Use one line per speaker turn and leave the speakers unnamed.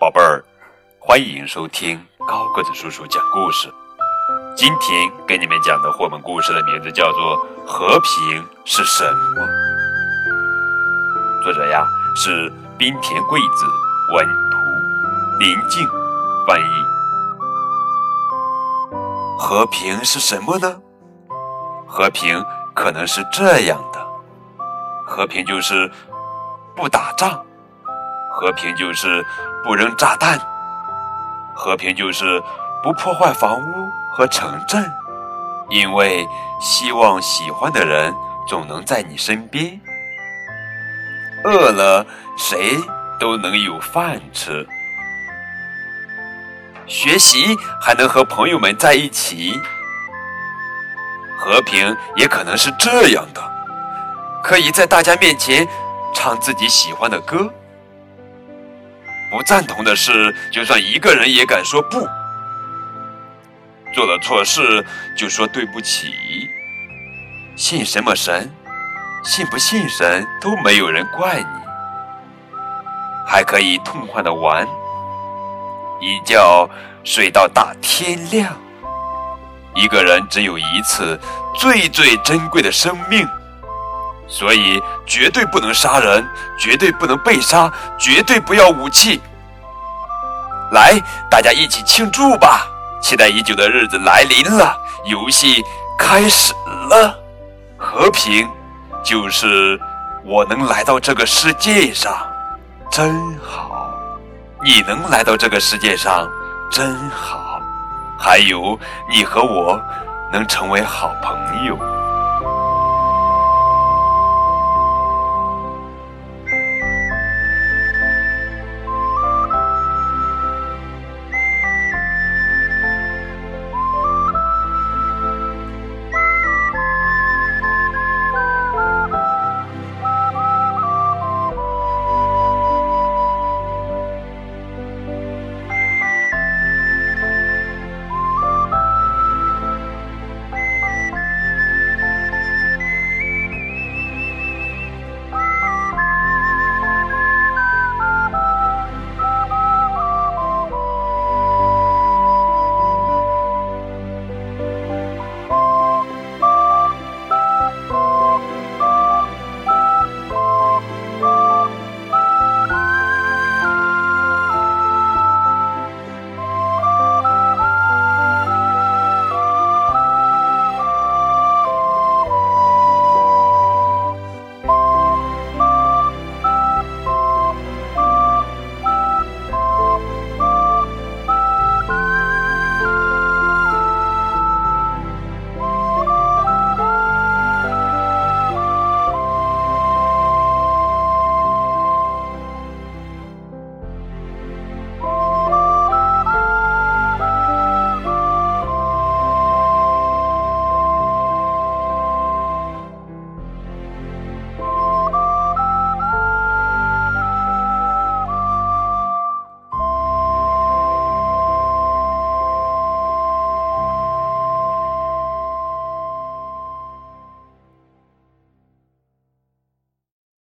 宝贝儿，欢迎收听高个子叔叔讲故事。今天给你们讲的绘本故事的名字叫做《和平是什么》，作者呀是滨田贵子，文图，林静翻译。和平是什么呢？和平可能是这样的：和平就是不打仗。和平就是不扔炸弹，和平就是不破坏房屋和城镇，因为希望喜欢的人总能在你身边。饿了，谁都能有饭吃。学习还能和朋友们在一起。和平也可能是这样的，可以在大家面前唱自己喜欢的歌。不赞同的事，就算一个人也敢说不；做了错事，就说对不起。信什么神，信不信神都没有人怪你。还可以痛快的玩，一觉睡到大天亮。一个人只有一次最最珍贵的生命。所以，绝对不能杀人，绝对不能被杀，绝对不要武器。来，大家一起庆祝吧！期待已久的日子来临了，游戏开始了。和平，就是我能来到这个世界上，真好。你能来到这个世界上，真好。还有，你和我能成为好朋友。